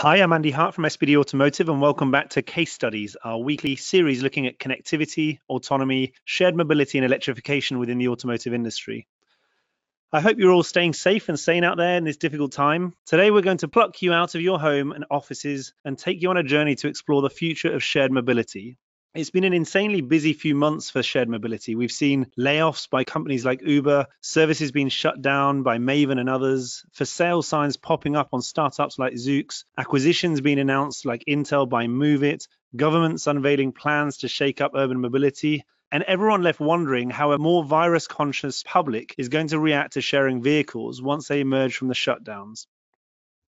Hi, I'm Andy Hart from SBD Automotive, and welcome back to Case Studies, our weekly series looking at connectivity, autonomy, shared mobility, and electrification within the automotive industry. I hope you're all staying safe and sane out there in this difficult time. Today, we're going to pluck you out of your home and offices and take you on a journey to explore the future of shared mobility. It's been an insanely busy few months for shared mobility. We've seen layoffs by companies like Uber, services being shut down by Maven and others, for sale signs popping up on startups like Zoox, acquisitions being announced like Intel by Moovit, governments unveiling plans to shake up urban mobility, and everyone left wondering how a more virus conscious public is going to react to sharing vehicles once they emerge from the shutdowns.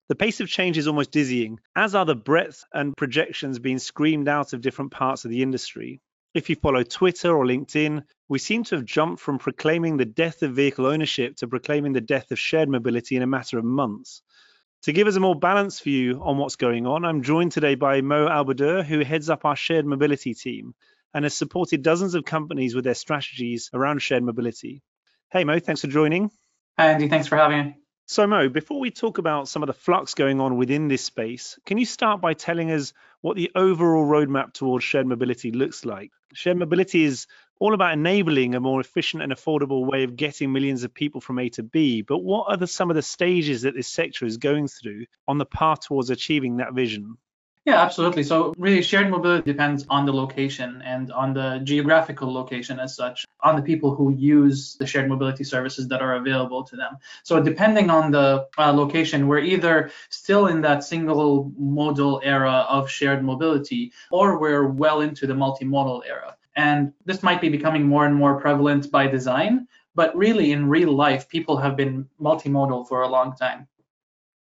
The pace of change is almost dizzying, as are the breadth and projections being screamed out of different parts of the industry. If you follow Twitter or LinkedIn, we seem to have jumped from proclaiming the death of vehicle ownership to proclaiming the death of shared mobility in a matter of months. To give us a more balanced view on what's going on, I'm joined today by Mo Albadur, who heads up our shared mobility team and has supported dozens of companies with their strategies around shared mobility. Hey Mo, thanks for joining. Hi Andy, thanks for having me. So, Mo, before we talk about some of the flux going on within this space, can you start by telling us what the overall roadmap towards shared mobility looks like? Shared mobility is all about enabling a more efficient and affordable way of getting millions of people from A to B. But what are the, some of the stages that this sector is going through on the path towards achieving that vision? Yeah, absolutely. So really shared mobility depends on the location and on the geographical location as such, on the people who use the shared mobility services that are available to them. So depending on the uh, location, we're either still in that single modal era of shared mobility or we're well into the multimodal era. And this might be becoming more and more prevalent by design, but really in real life, people have been multimodal for a long time.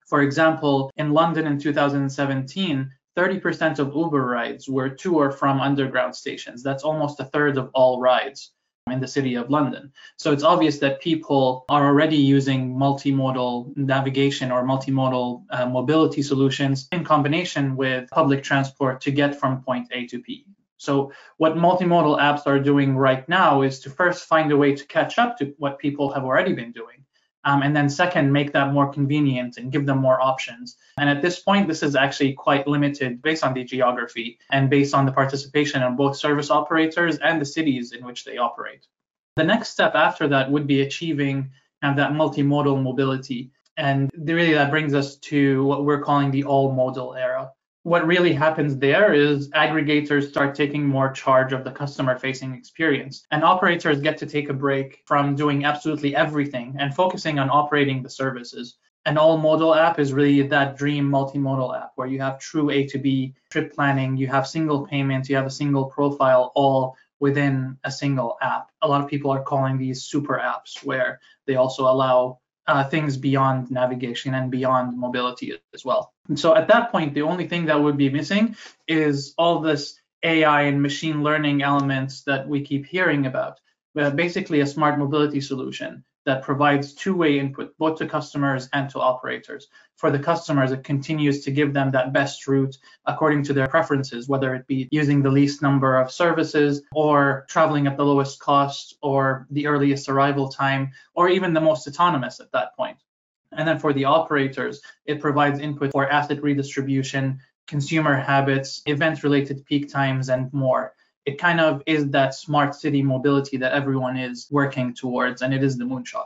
For example, in London in 2017, 30% of Uber rides were to or from underground stations. That's almost a third of all rides in the city of London. So it's obvious that people are already using multimodal navigation or multimodal uh, mobility solutions in combination with public transport to get from point A to B. So what multimodal apps are doing right now is to first find a way to catch up to what people have already been doing um, and then second, make that more convenient and give them more options. And at this point, this is actually quite limited based on the geography and based on the participation of both service operators and the cities in which they operate. The next step after that would be achieving kind of that multimodal mobility. And really that brings us to what we're calling the all modal era what really happens there is aggregators start taking more charge of the customer facing experience. And operators get to take a break from doing absolutely everything and focusing on operating the services. An all modal app is really that dream multimodal app where you have true a to b trip planning. You have single payments. You have a single profile all within a single app. A lot of people are calling these super apps where they also allow uh, things beyond navigation and beyond mobility as well. And so at that point, the only thing that would be missing is all this AI and machine learning elements that we keep hearing about. Uh, basically, a smart mobility solution that provides two-way input both to customers and to operators. For the customers, it continues to give them that best route according to their preferences, whether it be using the least number of services or traveling at the lowest cost or the earliest arrival time or even the most autonomous at that point. And then for the operators, it provides input for asset redistribution, consumer habits, event related peak times, and more it kind of is that smart city mobility that everyone is working towards, and it is the moonshot.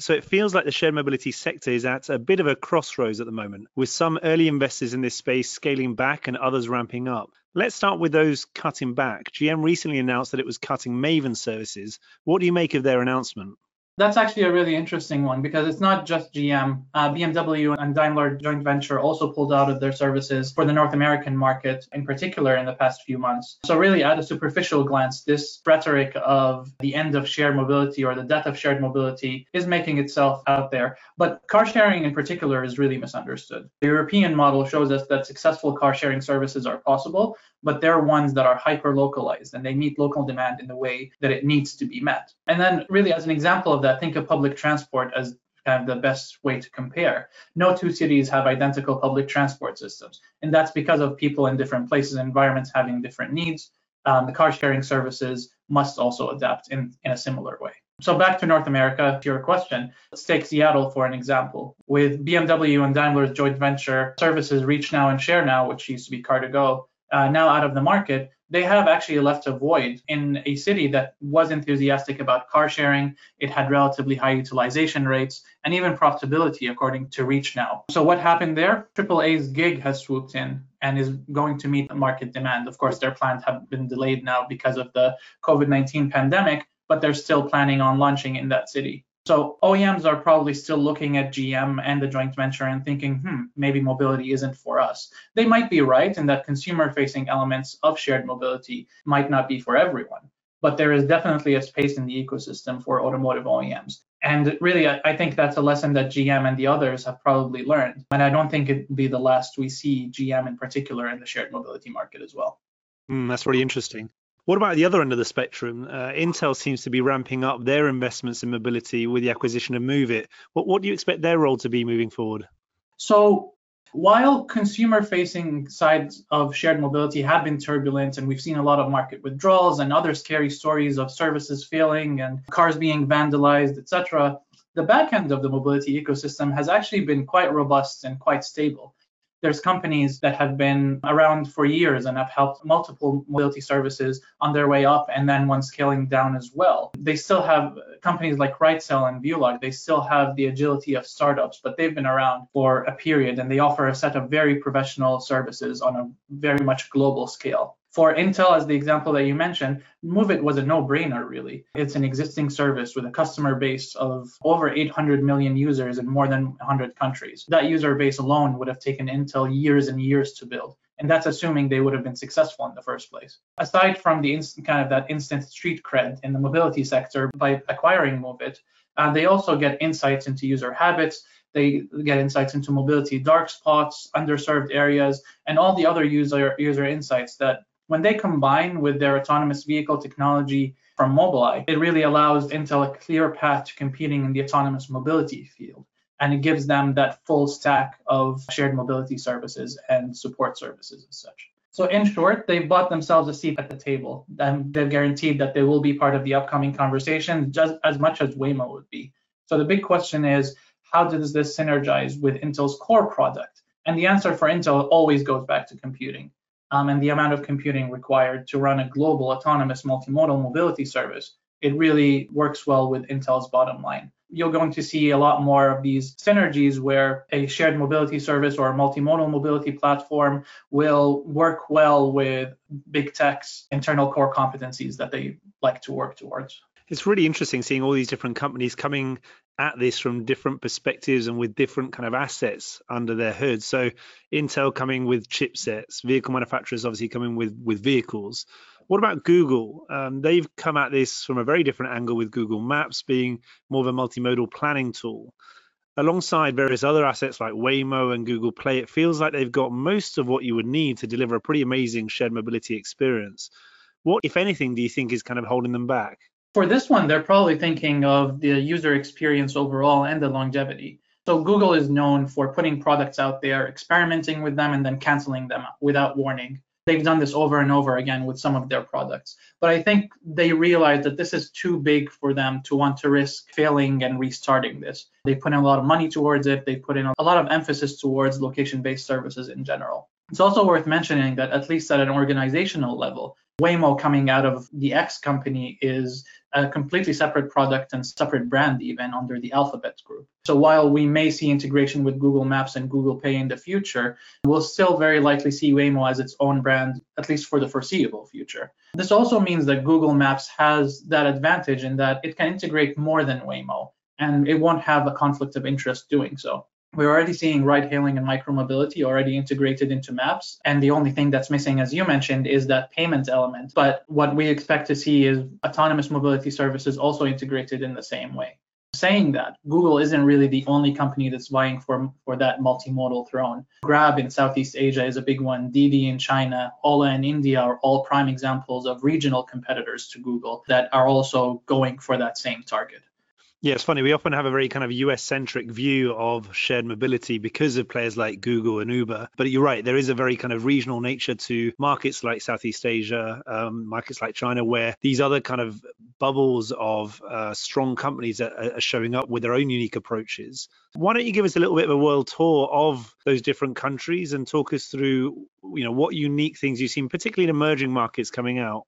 So it feels like the shared mobility sector is at a bit of a crossroads at the moment, with some early investors in this space scaling back and others ramping up. Let's start with those cutting back. GM recently announced that it was cutting Maven services. What do you make of their announcement? That's actually a really interesting one because it's not just GM. Uh, BMW and Daimler joint venture also pulled out of their services for the North American market, in particular, in the past few months. So, really, at a superficial glance, this rhetoric of the end of shared mobility or the death of shared mobility is making itself out there. But car sharing, in particular, is really misunderstood. The European model shows us that successful car sharing services are possible, but they're ones that are hyper localized and they meet local demand in the way that it needs to be met. And then, really, as an example of that, think of public transport as kind of the best way to compare. No two cities have identical public transport systems, and that's because of people in different places and environments having different needs. Um, the car sharing services must also adapt in, in a similar way. So back to North America, to your question, let's take Seattle for an example. With BMW and Daimler's joint venture services Reach Now and Share Now, which used to be Car2Go, uh, now out of the market, they have actually left a void in a city that was enthusiastic about car sharing. It had relatively high utilization rates and even profitability, according to Reach Now. So what happened there? AAA's gig has swooped in and is going to meet market demand. Of course, their plans have been delayed now because of the COVID-19 pandemic, but they're still planning on launching in that city. So OEMs are probably still looking at GM and the joint venture and thinking, hmm, maybe mobility isn't for us. They might be right in that consumer facing elements of shared mobility might not be for everyone, but there is definitely a space in the ecosystem for automotive OEMs. And really, I think that's a lesson that GM and the others have probably learned. And I don't think it'd be the last we see GM in particular in the shared mobility market as well. Mm, that's really interesting. What about the other end of the spectrum? Uh, Intel seems to be ramping up their investments in mobility with the acquisition of Moovit. What, what do you expect their role to be moving forward? So, while consumer facing sides of shared mobility have been turbulent and we've seen a lot of market withdrawals and other scary stories of services failing and cars being vandalized, etc., the back end of the mobility ecosystem has actually been quite robust and quite stable. There's companies that have been around for years and have helped multiple mobility services on their way up and then one scaling down as well. They still have companies like Ridecell and Vulog, they still have the agility of startups, but they've been around for a period and they offer a set of very professional services on a very much global scale. For Intel, as the example that you mentioned, Moovit was a no-brainer, really. It's an existing service with a customer base of over 800 million users in more than 100 countries. That user base alone would have taken Intel years and years to build. And that's assuming they would have been successful in the first place. Aside from the instant kind of that instant street cred in the mobility sector by acquiring Moovit, uh, they also get insights into user habits. They get insights into mobility dark spots, underserved areas, and all the other user user insights that when they combine with their autonomous vehicle technology from Mobileye, it really allows Intel a clear path to competing in the autonomous mobility field. And it gives them that full stack of shared mobility services and support services as such. So in short, they've bought themselves a seat at the table and they've guaranteed that they will be part of the upcoming conversation just as much as Waymo would be. So the big question is, how does this synergize with Intel's core product? And the answer for Intel always goes back to computing um, and the amount of computing required to run a global autonomous multimodal mobility service, it really works well with Intel's bottom line. You're going to see a lot more of these synergies where a shared mobility service or a multimodal mobility platform will work well with big tech's internal core competencies that they like to work towards. It's really interesting seeing all these different companies coming at this from different perspectives and with different kind of assets under their hood. So Intel coming with chipsets, vehicle manufacturers obviously coming with with vehicles. What about Google? Um, they've come at this from a very different angle with Google Maps being more of a multimodal planning tool. Alongside various other assets like Waymo and Google Pay, it feels like they've got most of what you would need to deliver a pretty amazing shared mobility experience. What, if anything, do you think is kind of holding them back? For this one, they're probably thinking of the user experience overall and the longevity. So Google is known for putting products out there, experimenting with them, and then canceling them without warning. They've done this over and over again with some of their products. But I think they realize that this is too big for them to want to risk failing and restarting this. They put in a lot of money towards it. They put in a lot of emphasis towards location based services in general. It's also worth mentioning that, at least at an organizational level, Waymo coming out of the X company is a completely separate product and separate brand even under the Alphabet group. So while we may see integration with Google Maps and Google Pay in the future, we'll still very likely see Waymo as its own brand, at least for the foreseeable future. This also means that Google Maps has that advantage in that it can integrate more than Waymo and it won't have a conflict of interest doing so. We're already seeing ride hailing and micromobility already integrated into maps. And the only thing that's missing, as you mentioned, is that payment element. But what we expect to see is autonomous mobility services also integrated in the same way. Saying that, Google isn't really the only company that's vying for, for that multimodal throne. Grab in Southeast Asia is a big one. Didi in China, Ola in India are all prime examples of regional competitors to Google that are also going for that same target. Yeah, it's funny. We often have a very kind of US centric view of shared mobility because of players like Google and Uber. But you're right, there is a very kind of regional nature to markets like Southeast Asia, um, markets like China, where these other kind of bubbles of uh, strong companies are, are showing up with their own unique approaches. Why don't you give us a little bit of a world tour of those different countries and talk us through, you know, what unique things you've seen, particularly in emerging markets coming out?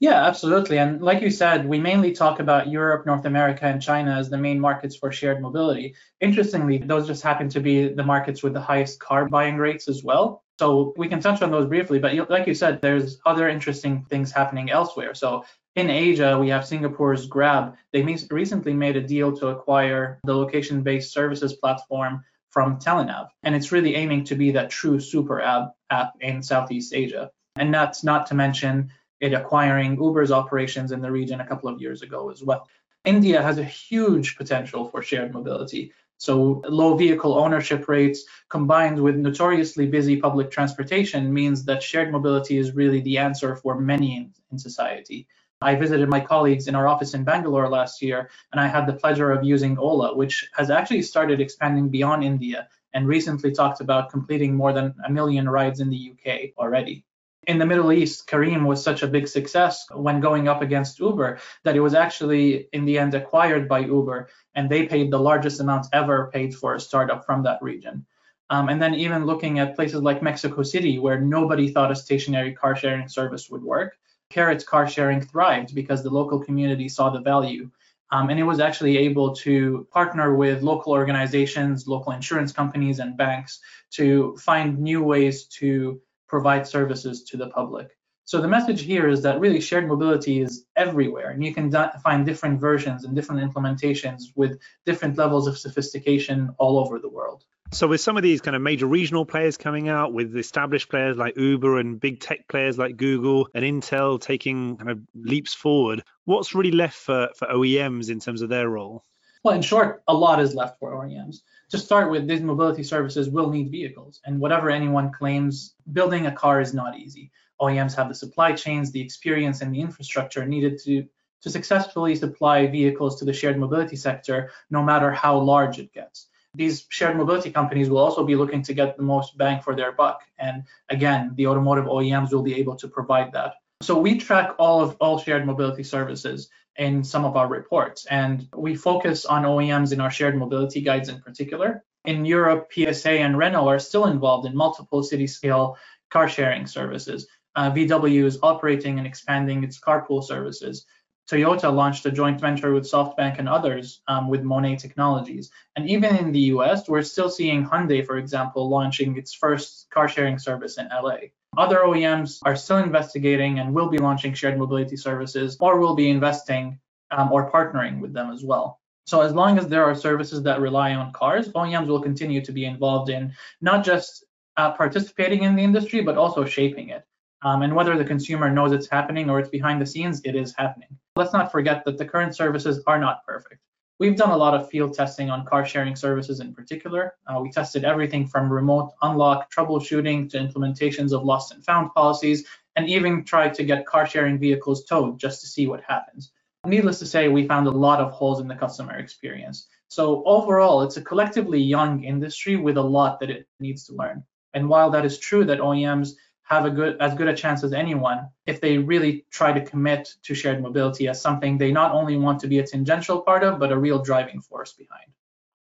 Yeah, absolutely. And like you said, we mainly talk about Europe, North America, and China as the main markets for shared mobility. Interestingly, those just happen to be the markets with the highest car buying rates as well. So we can touch on those briefly, but like you said, there's other interesting things happening elsewhere. So in Asia, we have Singapore's Grab. They recently made a deal to acquire the location-based services platform from Telenav, and it's really aiming to be that true super app, app in Southeast Asia. And that's not to mention it acquiring Uber's operations in the region a couple of years ago as well. India has a huge potential for shared mobility. So low vehicle ownership rates combined with notoriously busy public transportation means that shared mobility is really the answer for many in, in, society. I visited my colleagues in our office in Bangalore last year, and I had the pleasure of using Ola, which has actually started expanding beyond India and recently talked about completing more than a million rides in the UK already in the Middle East, Careem was such a big success when going up against Uber that it was actually in the end acquired by Uber, and they paid the largest amount ever paid for a startup from that region. Um, and then even looking at places like Mexico City, where nobody thought a stationary car sharing service would work, Carrot's car sharing thrived because the local community saw the value. Um, and it was actually able to partner with local organizations, local insurance companies, and banks to find new ways to provide services to the public. So the message here is that really shared mobility is everywhere, and you can find different versions and different implementations with different levels of sophistication all over the world. So with some of these kind of major regional players coming out, with established players like Uber and big tech players like Google and Intel taking kind of leaps forward, what's really left for, for OEMs in terms of their role? Well, in short, a lot is left for OEMs to start with, these mobility services will need vehicles. And whatever anyone claims, building a car is not easy. OEMs have the supply chains, the experience, and the infrastructure needed to, to successfully supply vehicles to the shared mobility sector, no matter how large it gets. These shared mobility companies will also be looking to get the most bang for their buck. And again, the automotive OEMs will be able to provide that. So we track all of all shared mobility services in some of our reports. And we focus on OEMs in our shared mobility guides in particular. In Europe, PSA and Renault are still involved in multiple city scale car sharing services. Uh, VW is operating and expanding its carpool services. Toyota launched a joint venture with SoftBank and others um, with Monet Technologies. And even in the US, we're still seeing Hyundai, for example, launching its first car sharing service in LA. Other OEMs are still investigating and will be launching shared mobility services or will be investing um, or partnering with them as well. So as long as there are services that rely on cars, OEMs will continue to be involved in not just uh, participating in the industry, but also shaping it. Um, and whether the consumer knows it's happening or it's behind the scenes, it is happening. Let's not forget that the current services are not perfect. We've done a lot of field testing on car sharing services in particular. Uh, we tested everything from remote unlock troubleshooting to implementations of lost and found policies, and even tried to get car sharing vehicles towed just to see what happens. Needless to say, we found a lot of holes in the customer experience. So overall, it's a collectively young industry with a lot that it needs to learn. And while that is true that OEMs have a good as good a chance as anyone if they really try to commit to shared mobility as something they not only want to be a tangential part of but a real driving force behind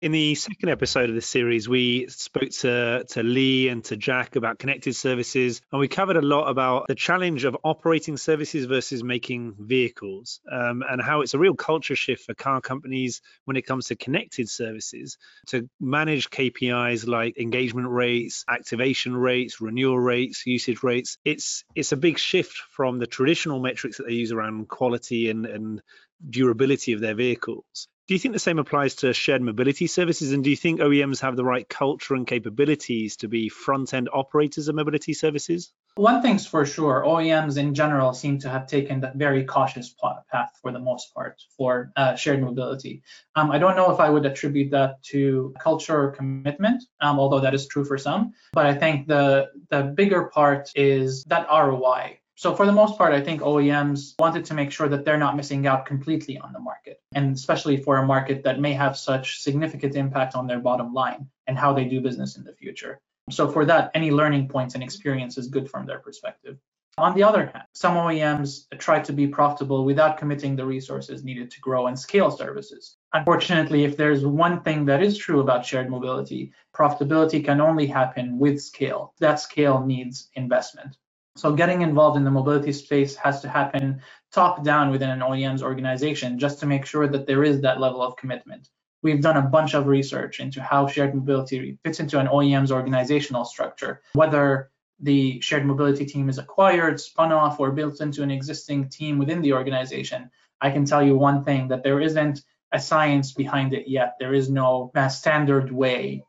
in the second episode of this series, we spoke to, to Lee and to Jack about connected services, and we covered a lot about the challenge of operating services versus making vehicles, um, and how it's a real culture shift for car companies when it comes to connected services to manage KPIs like engagement rates, activation rates, renewal rates, usage rates. It's it's a big shift from the traditional metrics that they use around quality and, and durability of their vehicles. Do you think the same applies to shared mobility services? And do you think OEMs have the right culture and capabilities to be front end operators of mobility services? One thing's for sure, OEMs in general seem to have taken that very cautious path for the most part for uh, shared mobility. Um, I don't know if I would attribute that to culture or commitment, um, although that is true for some. But I think the the bigger part is that ROI So for the most part, I think OEMs wanted to make sure that they're not missing out completely on the market, and especially for a market that may have such significant impact on their bottom line and how they do business in the future. So for that, any learning points and experience is good from their perspective. On the other hand, some OEMs try to be profitable without committing the resources needed to grow and scale services. Unfortunately, if there's one thing that is true about shared mobility, profitability can only happen with scale. That scale needs investment. So getting involved in the mobility space has to happen top down within an OEM's organization just to make sure that there is that level of commitment. We've done a bunch of research into how shared mobility fits into an OEM's organizational structure, whether the shared mobility team is acquired, spun off, or built into an existing team within the organization, I can tell you one thing that there isn't a science behind it yet. There is no standard way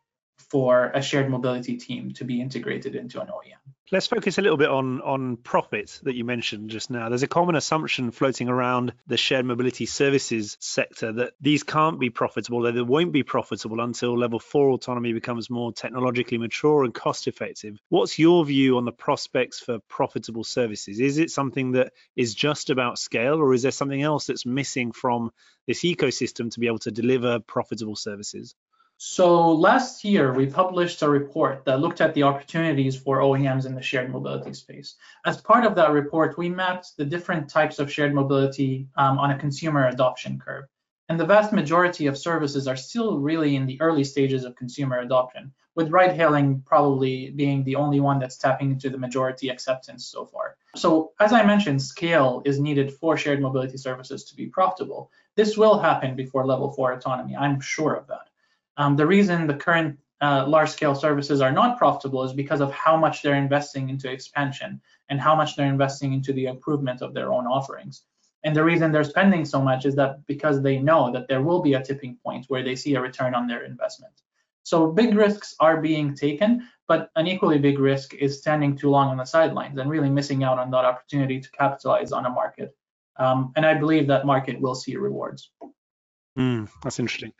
for a shared mobility team to be integrated into an OEM. Let's focus a little bit on on profit that you mentioned just now. There's a common assumption floating around the shared mobility services sector that these can't be profitable, that they won't be profitable until level four autonomy becomes more technologically mature and cost effective. What's your view on the prospects for profitable services? Is it something that is just about scale, or is there something else that's missing from this ecosystem to be able to deliver profitable services? So last year, we published a report that looked at the opportunities for OEMs in the shared mobility space. As part of that report, we mapped the different types of shared mobility um, on a consumer adoption curve. And the vast majority of services are still really in the early stages of consumer adoption, with ride hailing probably being the only one that's tapping into the majority acceptance so far. So, as I mentioned, scale is needed for shared mobility services to be profitable. This will happen before level four autonomy, I'm sure of that. Um, the reason the current uh, large scale services are not profitable is because of how much they're investing into expansion and how much they're investing into the improvement of their own offerings. And the reason they're spending so much is that because they know that there will be a tipping point where they see a return on their investment. So big risks are being taken, but an equally big risk is standing too long on the sidelines and really missing out on that opportunity to capitalize on a market. Um, and I believe that market will see rewards. Mm, that's interesting.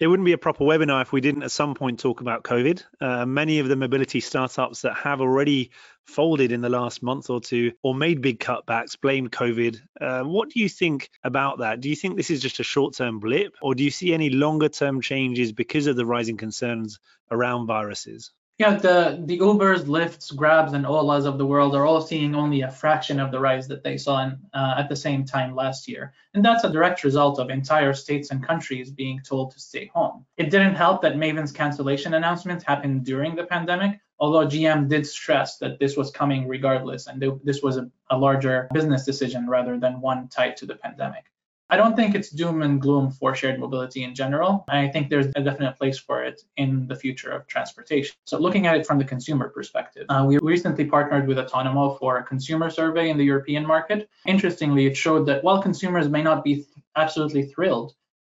It wouldn't be a proper webinar if we didn't at some point talk about COVID. Uh, many of the mobility startups that have already folded in the last month or two or made big cutbacks blamed COVID. Uh, what do you think about that? Do you think this is just a short term blip or do you see any longer term changes because of the rising concerns around viruses? Yeah, the the Ubers, Lyfts, Grabs, and Olas of the world are all seeing only a fraction of the rise that they saw in, uh, at the same time last year, and that's a direct result of entire states and countries being told to stay home. It didn't help that Maven's cancellation announcement happened during the pandemic, although GM did stress that this was coming regardless, and this was a, a larger business decision rather than one tied to the pandemic. I don't think it's doom and gloom for shared mobility in general. I think there's a definite place for it in the future of transportation. So, looking at it from the consumer perspective, uh, we recently partnered with Otonomo for a consumer survey in the European market. Interestingly, it showed that while consumers may not be absolutely thrilled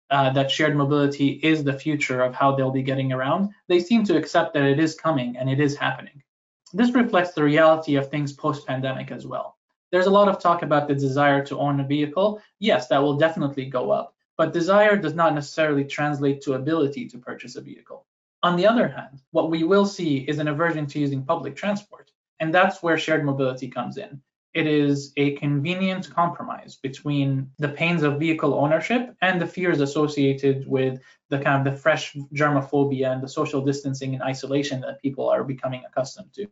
uh, that shared mobility is the future of how they'll be getting around, they seem to accept that it is coming and it is happening. This reflects the reality of things post pandemic as well. There's a lot of talk about the desire to own a vehicle. Yes, that will definitely go up, but desire does not necessarily translate to ability to purchase a vehicle. On the other hand, what we will see is an aversion to using public transport, and that's where shared mobility comes in. It is a convenient compromise between the pains of vehicle ownership and the fears associated with the kind of the fresh germophobia and the social distancing and isolation that people are becoming accustomed to.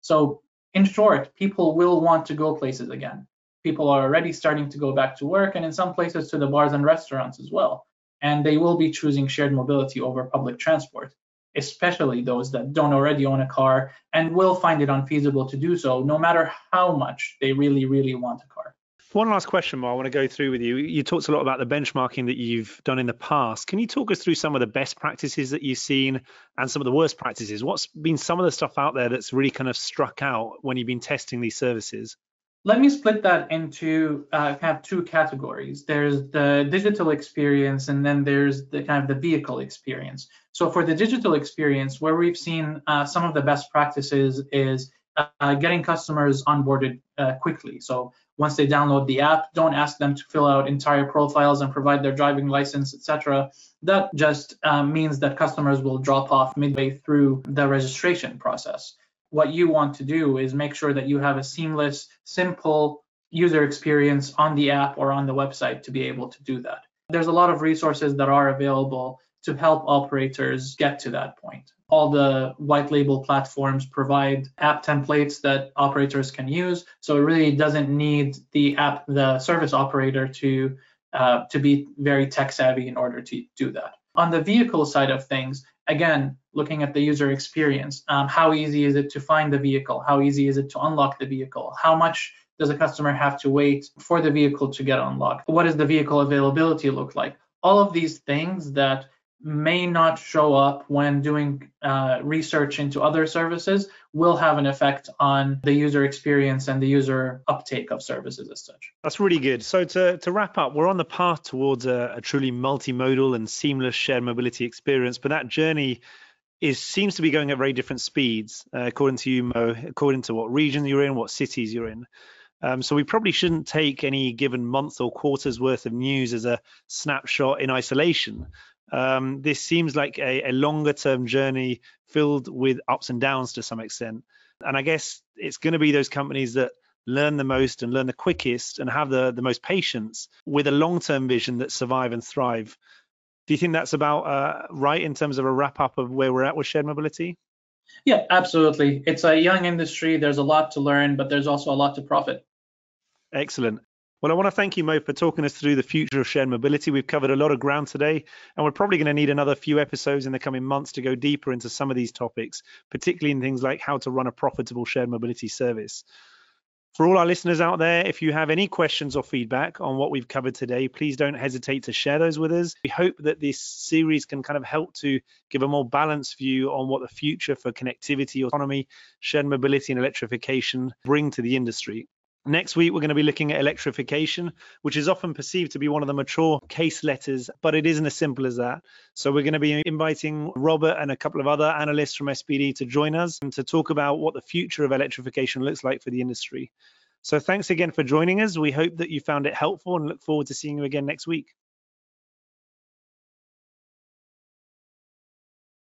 So in short, people will want to go places again. People are already starting to go back to work and in some places to the bars and restaurants as well. And they will be choosing shared mobility over public transport, especially those that don't already own a car and will find it unfeasible to do so, no matter how much they really, really want a car. One last question, Mo, I want to go through with you. You talked a lot about the benchmarking that you've done in the past. Can you talk us through some of the best practices that you've seen and some of the worst practices? What's been some of the stuff out there that's really kind of struck out when you've been testing these services? Let me split that into uh, kind of two categories. There's the digital experience, and then there's the kind of the vehicle experience. So for the digital experience, where we've seen uh, some of the best practices is uh, getting customers onboarded uh, quickly. So once they download the app, don't ask them to fill out entire profiles and provide their driving license, etc. That just uh, means that customers will drop off midway through the registration process. what you want to do is make sure that you have a seamless, simple user experience on the app or on the website to be able to do that. There's a lot of resources that are available to help operators get to that point. All the white label platforms provide app templates that operators can use, so it really doesn't need the app, the service operator to uh, to be very tech savvy in order to do that. On the vehicle side of things, again, looking at the user experience, um, how easy is it to find the vehicle? How easy is it to unlock the vehicle? How much does a customer have to wait for the vehicle to get unlocked? What does the vehicle availability look like? All of these things that may not show up when doing uh, research into other services will have an effect on the user experience and the user uptake of services as such. That's really good. So to, to wrap up, we're on the path towards a, a truly multimodal and seamless shared mobility experience, but that journey is seems to be going at very different speeds, uh, according to you, Mo, according to what region you're in, what cities you're in. Um, so we probably shouldn't take any given month or quarter's worth of news as a snapshot in isolation. Um, this seems like a, a longer term journey filled with ups and downs to some extent. And I guess it's going to be those companies that learn the most and learn the quickest and have the, the most patience with a long term vision that survive and thrive. Do you think that's about uh, right in terms of a wrap up of where we're at with shared mobility? Yeah, absolutely. It's a young industry. There's a lot to learn, but there's also a lot to profit. Excellent. Well, I want to thank you, Mo, for talking us through the future of shared mobility. We've covered a lot of ground today, and we're probably going to need another few episodes in the coming months to go deeper into some of these topics, particularly in things like how to run a profitable shared mobility service. For all our listeners out there, if you have any questions or feedback on what we've covered today, please don't hesitate to share those with us. We hope that this series can kind of help to give a more balanced view on what the future for connectivity, autonomy, shared mobility, and electrification bring to the industry. Next week, we're going to be looking at electrification, which is often perceived to be one of the mature case letters, but it isn't as simple as that. So we're going to be inviting Robert and a couple of other analysts from SBD to join us and to talk about what the future of electrification looks like for the industry. So thanks again for joining us. We hope that you found it helpful and look forward to seeing you again next week.